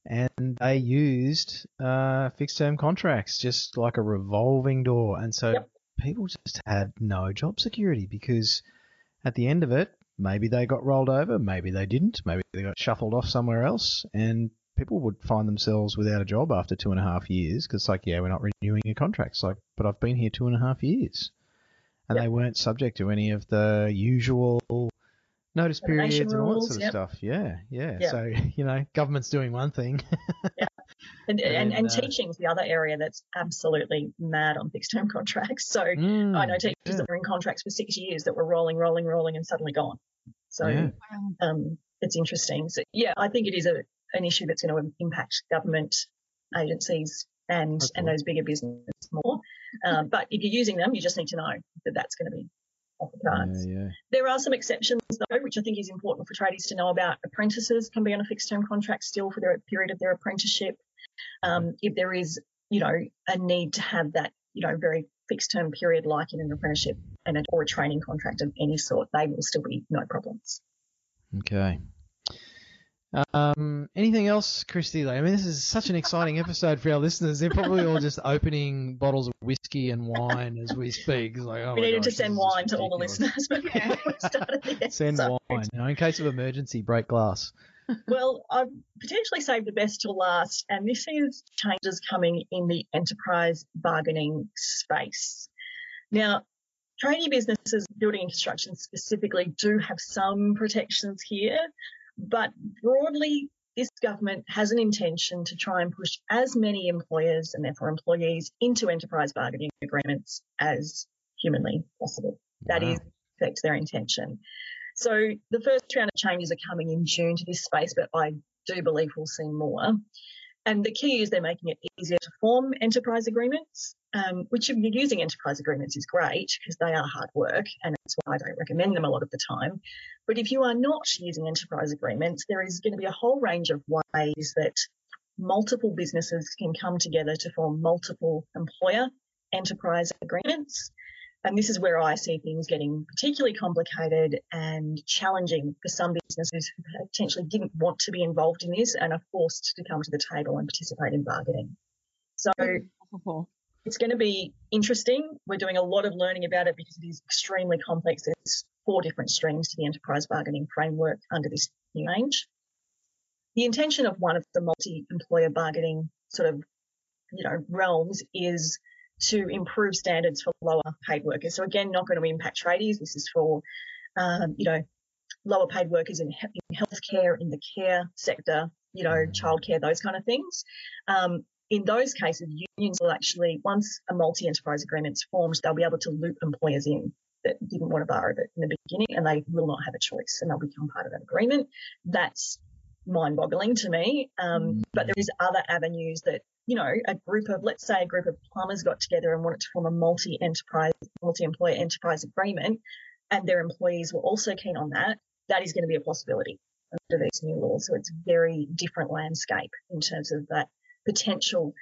Speaker 2: And they used uh, fixed term contracts, just like a revolving door. And so yep. people just had no job security because at the end of it, maybe they got rolled over, maybe they didn't, maybe they got shuffled off somewhere else, and people would find themselves without a job after two and a half years because, like, yeah, we're not renewing your contracts. Like, but I've been here two and a half years, and yep. they weren't subject to any of the usual notice periods and all that sort of yep. stuff. Yeah, yeah, yeah, So you know, government's doing one thing.
Speaker 4: yeah. And, and, and, and uh, teaching's the other area that's absolutely mad on fixed term contracts. So mm, I know teachers yeah. that were in contracts for six years that were rolling, rolling, rolling, and suddenly gone. So yeah. um, it's interesting. So yeah, I think it is a an issue that's going to impact government agencies and and those bigger businesses more. Um, but if you're using them, you just need to know that that's going to be off the cards. Yeah, yeah. There are some exceptions though, which I think is important for tradies to know about. Apprentices can be on a fixed term contract still for their period of their apprenticeship. Um, if there is, you know, a need to have that, you know, very fixed term period like in an apprenticeship and a, or a training contract of any sort, they will still be no problems.
Speaker 2: Okay. Um, anything else, Kristy? I mean, this is such an exciting episode for our listeners. They're probably all just opening bottles of whiskey and wine as we speak. Like, oh
Speaker 4: we needed gosh, to send wine to all the listeners before we started the episode.
Speaker 2: Send wine, you know, in case of emergency, break glass.
Speaker 4: well, I've potentially saved the best till last, and this is changes coming in the enterprise bargaining space. Now, tradie businesses, building and construction specifically, do have some protections here. But broadly, this government has an intention to try and push as many employers and therefore employees into enterprise bargaining agreements as humanly possible. That
Speaker 2: Wow.
Speaker 4: is, in their intention. So the first round of changes are coming in June to this space, but I do believe we'll see more. And the key is they're making it easier to form enterprise agreements, um, which if you're using enterprise agreements is great because they are hard work and that's why I don't recommend them a lot of the time. But if you are not using enterprise agreements, there is going to be a whole range of ways that multiple businesses can come together to form multiple employer enterprise agreements. And this is where I see things getting particularly complicated and challenging for some businesses who potentially didn't want to be involved in this and are forced to come to the table and participate in bargaining. So it's going to be interesting. We're doing a lot of learning about it because it is extremely complex. There's four different streams to the enterprise bargaining framework under this new range. The intention of one of the multi-employer bargaining sort of, you know, realms is to improve standards for lower paid workers. So again, not going to impact tradies. This is for, um, you know, lower paid workers in, in healthcare, in the care sector, you know, childcare, those kind of things. Um, in those cases, unions will actually, once a multi-enterprise agreement's formed, they'll be able to loop employers in that didn't want to borrow it in the beginning and they will not have a choice and they'll become part of that agreement. That's mind-boggling to me. Um, but there is other avenues that, you know, a group of, let's say a group of plumbers got together and wanted to form a multi-enterprise, multi-employer enterprise agreement and their employees were also keen on that. That is going to be a possibility under these new laws. So it's a very different landscape in terms of that potential.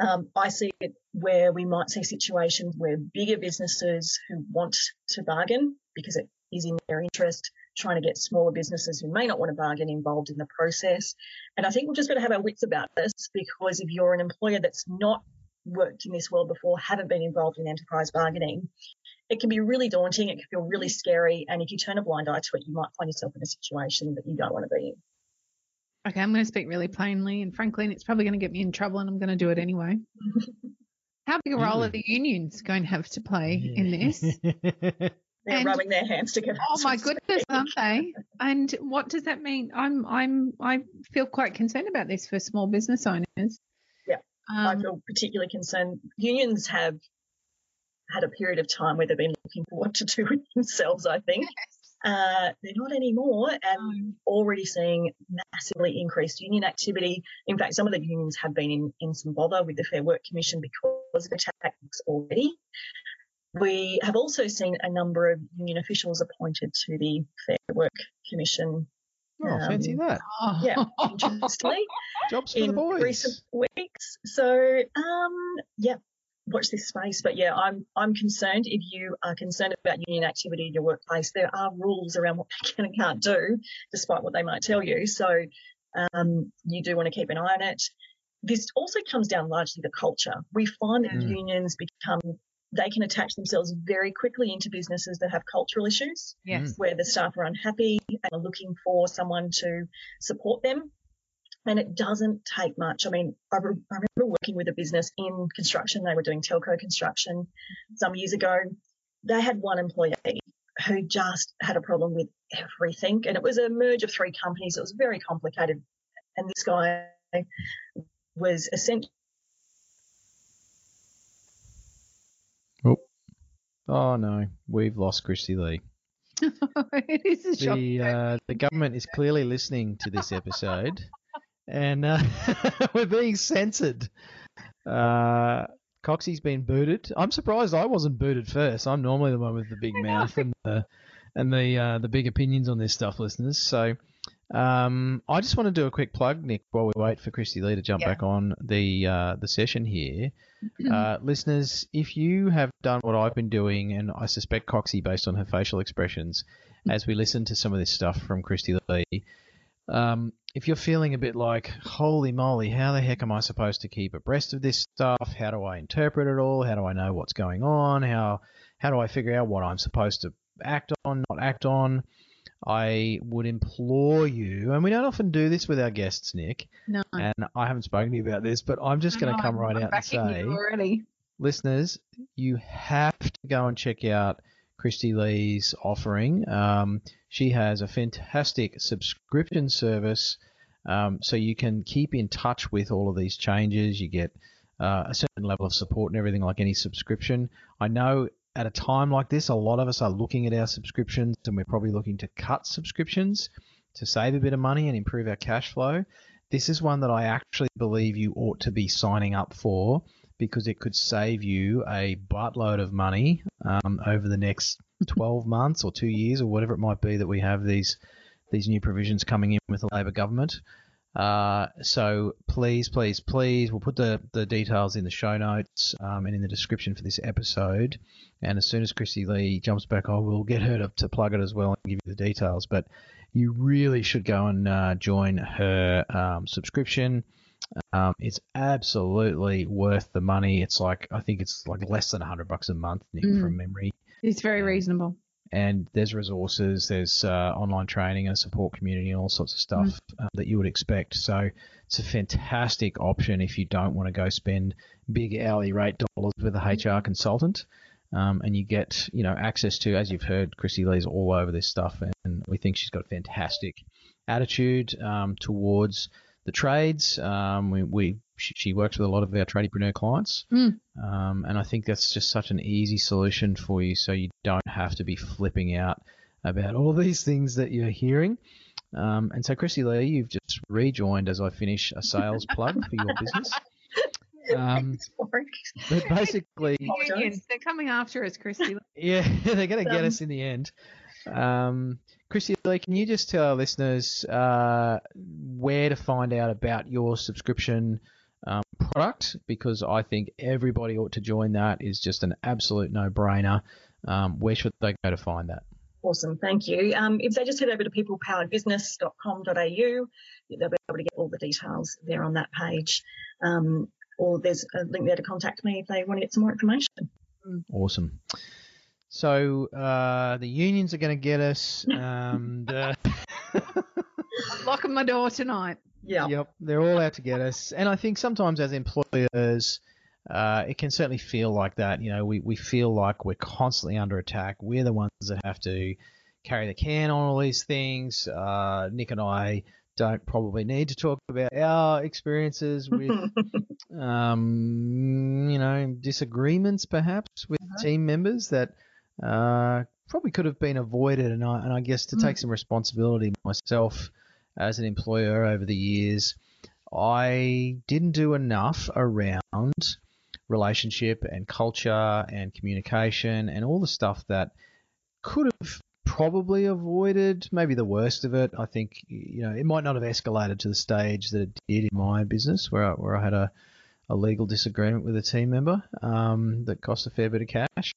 Speaker 4: Um, I see it where we might see situations where bigger businesses who want to bargain because it is in their interest trying to get smaller businesses who may not want to bargain involved in the process. And I think we've just got to have our wits about this because if you're an employer that's not worked in this world before, haven't been involved in enterprise bargaining, it can be really daunting. It can feel really scary. And if you turn a blind eye to it, you might find yourself in a situation that you don't want to be in.
Speaker 1: Okay, I'm going to speak really plainly and frankly, and it's probably going to get me in trouble, and I'm going to do it anyway. How big a role are the unions going to have to play in this?
Speaker 4: They're
Speaker 1: And-
Speaker 4: rubbing their hands together.
Speaker 1: Oh my goodness, aren't they? And what does that mean? I'm I'm I feel quite concerned about this for small business owners.
Speaker 4: Yeah, I
Speaker 1: Um,
Speaker 4: feel particularly concerned. Unions have had a period of time where they've been looking for what to do with themselves, I think. Yes. Uh, they're not anymore and already seeing massively increased union activity. In fact, some of the unions have been in, in some bother with the Fair Work Commission because of attacks already. We have also seen a number of union officials appointed to the Fair Work Commission.
Speaker 2: Oh, fancy
Speaker 4: um,
Speaker 2: that.
Speaker 1: oh.
Speaker 4: Yeah, interestingly
Speaker 2: Jobs for the
Speaker 4: in
Speaker 2: boys.
Speaker 4: recent weeks. So, um, yeah, watch this space. But yeah, I'm I'm concerned. If you are concerned about union activity in your workplace, there are rules around what they can and can't do, despite what they might tell you. So, um, you do want to keep an eye on it. This also comes down largely to culture. We find that
Speaker 2: Mm.
Speaker 4: unions become they can attach themselves very quickly into businesses that have cultural issues
Speaker 1: yes. Mm.
Speaker 4: where the staff are unhappy and are looking for someone to support them. And it doesn't take much. I mean, I, re- I remember working with a business in construction. They were doing telco construction some years ago. They had one employee who just had a problem with everything. And it was a merge of three companies. It was very complicated. And this guy was essentially
Speaker 2: Oh no, we've lost Kristy-lee.
Speaker 1: it is a shock.
Speaker 2: The uh, the government is clearly listening to this episode, and uh, we're being censored. Uh, Coxie's been booted. I'm surprised I wasn't booted first. I'm normally the one with the big mouth and the and the uh, the big opinions on this stuff, listeners. So. Um, I just want to do a quick plug, Nick, while we wait for Kristy-lee to jump
Speaker 1: Yeah.
Speaker 2: back on the uh, the session here. Uh, listeners, if you have done what I've been doing, and I suspect Coxie, based on her facial expressions, as we listen to some of this stuff from Christy Lee, um, if you're feeling a bit like, holy moly, how the heck am I supposed to keep abreast of this stuff? How do I interpret it all? How do I know what's going on? How how do I figure out what I'm supposed to act on, not act on? I would implore you, and we don't often do this with our guests, Nick,
Speaker 1: no.
Speaker 2: and I haven't spoken to you about this, but I'm just going to come
Speaker 1: I'm-
Speaker 2: right
Speaker 1: I'm
Speaker 2: out and say listeners, you have to go and check out Kristy-lee's offering. Um, she has a fantastic subscription service Um, so you can keep in touch with all of these changes. You get uh, a certain level of support and everything like any subscription. I know at a time like this, a lot of us are looking at our subscriptions and we're probably looking to cut subscriptions to save a bit of money and improve our cash flow. This is one that I actually believe you ought to be signing up for because it could save you a buttload of money um, over the next 12 months or two years or whatever it might be that we have these these new provisions coming in with the Labor government. Uh, so please, please, please, we'll put the, the details in the show notes um, and in the description for this episode. And as soon as Kristy-lee jumps back on, we'll get her to, to plug it as well and give you the details. But you really should go and uh, join her um, subscription. Um, it's absolutely worth the money. It's like I think it's like less than hundred bucks a month, Nick,
Speaker 1: Mm.
Speaker 2: from memory.
Speaker 1: It's very reasonable.
Speaker 2: And there's resources, there's uh, online training and support community and all sorts of stuff uh, that you would expect. So it's a fantastic option if you don't want to go spend big hourly rate dollars with a HR consultant. Um, and you get, you know, access to, as you've heard, Chrissy Lee's all over this stuff, and we think she's got a fantastic attitude um, towards the trades. Um, we, we she, works with a lot of our tradiepreneur clients,
Speaker 1: Mm.
Speaker 2: um, and I think that's just such an easy solution for you, so you don't have to be flipping out about all these things that you're hearing. Um, and so, Chrissy Lee, you've just rejoined as I finish a sales plug for your business. Um, but basically,
Speaker 1: Unions, they're coming after us, Kristy.
Speaker 2: yeah, they're going to get us in the end. Um, Kristy-lee, can you just tell our listeners uh, where to find out about your subscription um, product? Because I think everybody ought to join that. is just an absolute no-brainer. Um, where should they go to find that?
Speaker 4: Awesome, thank you. Um, if they just head over to peoplepoweredbusiness.com.au, they'll be able to get all the details there on that page. Um, or there's a link there to contact me if they want to get some more information.
Speaker 2: Awesome. So uh, the unions are going to get us. Um, the,
Speaker 1: Locking my door tonight.
Speaker 4: Yeah.
Speaker 2: Yep, they're all out to get us. And I think sometimes as employers, uh, it can certainly feel like that. You know, we, we feel like we're constantly under attack. We're the ones that have to carry the can on all these things. Uh, Nick and I don't probably need to talk about our experiences with, um, you know, disagreements perhaps with team members that uh, probably could have been avoided. And I, and I guess to take some responsibility myself as an employer over the years, I didn't do enough around relationship and culture and communication and all the stuff that could have probably avoided maybe the worst of it. I think you know it might not have escalated to the stage that it did in my business where I, where I had a, a legal disagreement with a team member um, that cost a fair bit of cash.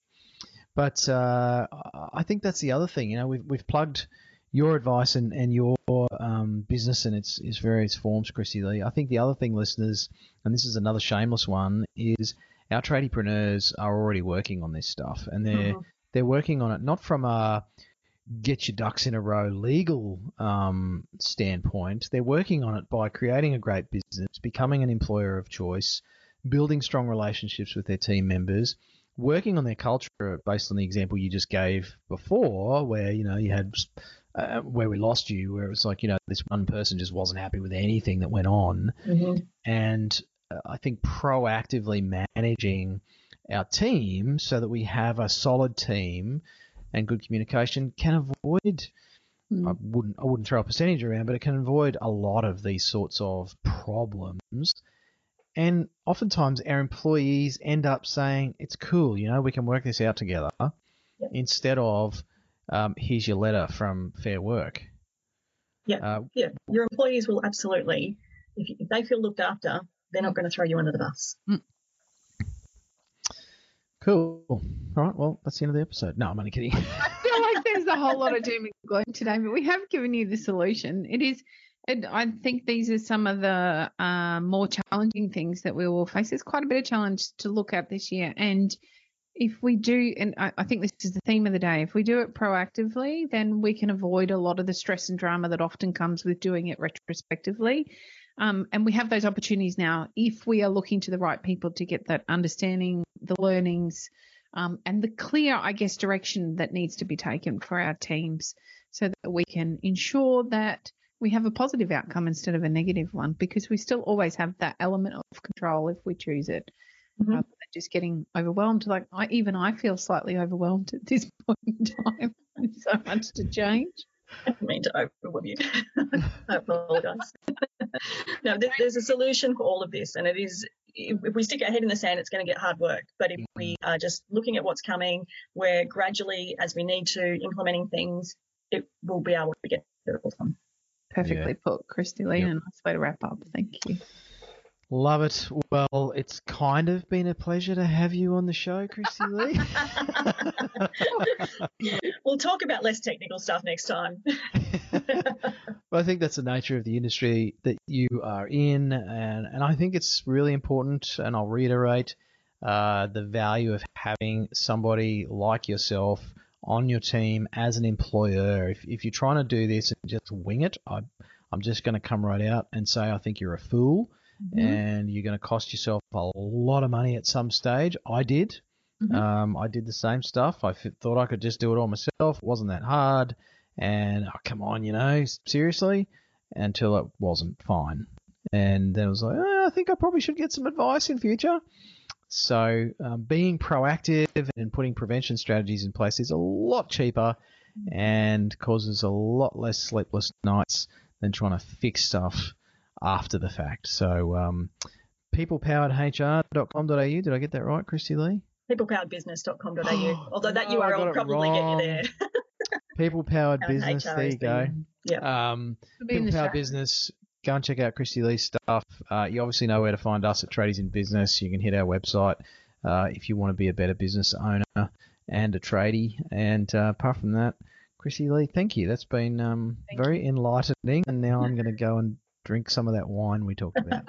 Speaker 2: But uh, I think that's the other thing. You know, we've we've plugged your advice and, and your um, business and its, its various forms, Kristy-lee. I think the other thing, listeners, and this is another shameless one, is our tradiepreneurs are already working on this stuff, and they're
Speaker 4: Mhm.
Speaker 2: they're working on it not from a get your ducks in a row legal um, standpoint. They're working on it by creating a great business, becoming an employer of choice, building strong relationships with their team members, working on their culture based on the example you just gave before, where you know you had uh, where we lost you, where it was like you know this one person just wasn't happy with anything that went on,
Speaker 4: Mhm.
Speaker 2: and uh, I think proactively managing our team so that we have a solid team and good communication can avoid.
Speaker 1: Mm.
Speaker 2: I wouldn't I wouldn't throw a percentage around, but it can avoid a lot of these sorts of problems. And oftentimes our employees end up saying, "It's cool, you know, we can work this out together,"
Speaker 4: Yep.
Speaker 2: instead of, um, "Here's your letter from Fair Work."
Speaker 4: Yeah.
Speaker 2: Uh,
Speaker 4: Yeah, your employees will absolutely, if, you, if they feel looked after, they're not going to throw you under the bus.
Speaker 2: cool. All right. Well, that's the end of the episode. No, I'm only kidding.
Speaker 1: I feel like there's a whole lot of doom and gloom today, but we have given you the solution. It is, and I think these are some of the uh, more challenging things that we will face. There's quite a bit of challenge to look at this year, and if we do, and I, I think this is the theme of the day, if we do it proactively, then we can avoid a lot of the stress and drama that often comes with doing it retrospectively. Um, and we have those opportunities now if we are looking to the right people to get that understanding, the learnings, um, and the clear, I guess, direction that needs to be taken for our teams so that we can ensure that we have a positive outcome instead of a negative one because we still always have that element of control if we choose it.
Speaker 4: Mhm.
Speaker 1: Rather than just getting overwhelmed. Like I even I feel slightly overwhelmed at this point in time. There's so much to change.
Speaker 4: I didn't mean to overwhelm you. I apologise. no, there- there's a solution for all of this, and it is if if we stick our head in the sand, it's going to get hard work. But if we are just looking at what's coming, we're gradually, as we need to, implementing things, it will be able to get it all done.
Speaker 1: Perfectly put, Kristy-lee,
Speaker 2: Yep.
Speaker 1: and a nice way to wrap up. Thank you.
Speaker 2: Love it. Well, it's kind of been a pleasure to have you on the show, Kristy-lee.
Speaker 4: we'll talk about less technical stuff next time.
Speaker 2: Well, I think that's the nature of the industry that you are in, and, and I think it's really important, and I'll reiterate uh, the value of having somebody like yourself on your team as an employer. If, if you're trying to do this and just wing it, I, I'm just going to come right out and say I think you're a fool, and you're going to cost yourself a lot of money at some stage. I did.
Speaker 4: Mhm.
Speaker 2: Um, I did the same stuff. I f- thought I could just do it all myself. It wasn't that hard. And oh, come on, you know, seriously, until it wasn't fine. And then I was like, oh, I think I probably should get some advice in future. So um, being proactive and putting prevention strategies in place is a lot cheaper and causes a lot less sleepless nights than trying to fix stuff after the fact. So um, peoplepoweredhr.com.au, did I get that right, Kristy-lee?
Speaker 4: Peoplepoweredbusiness.com.au. Although that
Speaker 2: No,
Speaker 4: URL
Speaker 2: it
Speaker 4: probably get you
Speaker 2: wrong.
Speaker 4: there.
Speaker 2: People Powered Business,
Speaker 4: HR
Speaker 2: there
Speaker 4: is
Speaker 2: you go.
Speaker 4: the- Yeah.
Speaker 2: Um,
Speaker 1: It'll be in
Speaker 2: People Powered. Business, go and check out Kristy-lee's stuff. Uh, you obviously know where to find us at Tradies in Business. You can hit our website uh, if you want to be a better business owner and a tradie. And uh, apart from that, Kristy-lee, thank you. That's been um,
Speaker 1: Thank
Speaker 2: very enlightening. And now I'm going to go and drink some of that wine we talked about.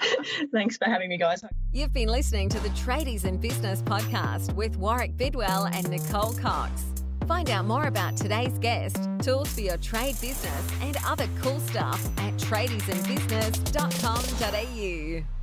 Speaker 4: Thanks for having me, guys.
Speaker 3: You've been listening to the Tradies in Business podcast with Warwick Bidwell and Nicole Cox. Find out more about today's guest, tools for your trade business, and other cool stuff at tradiesinbusiness.com.au.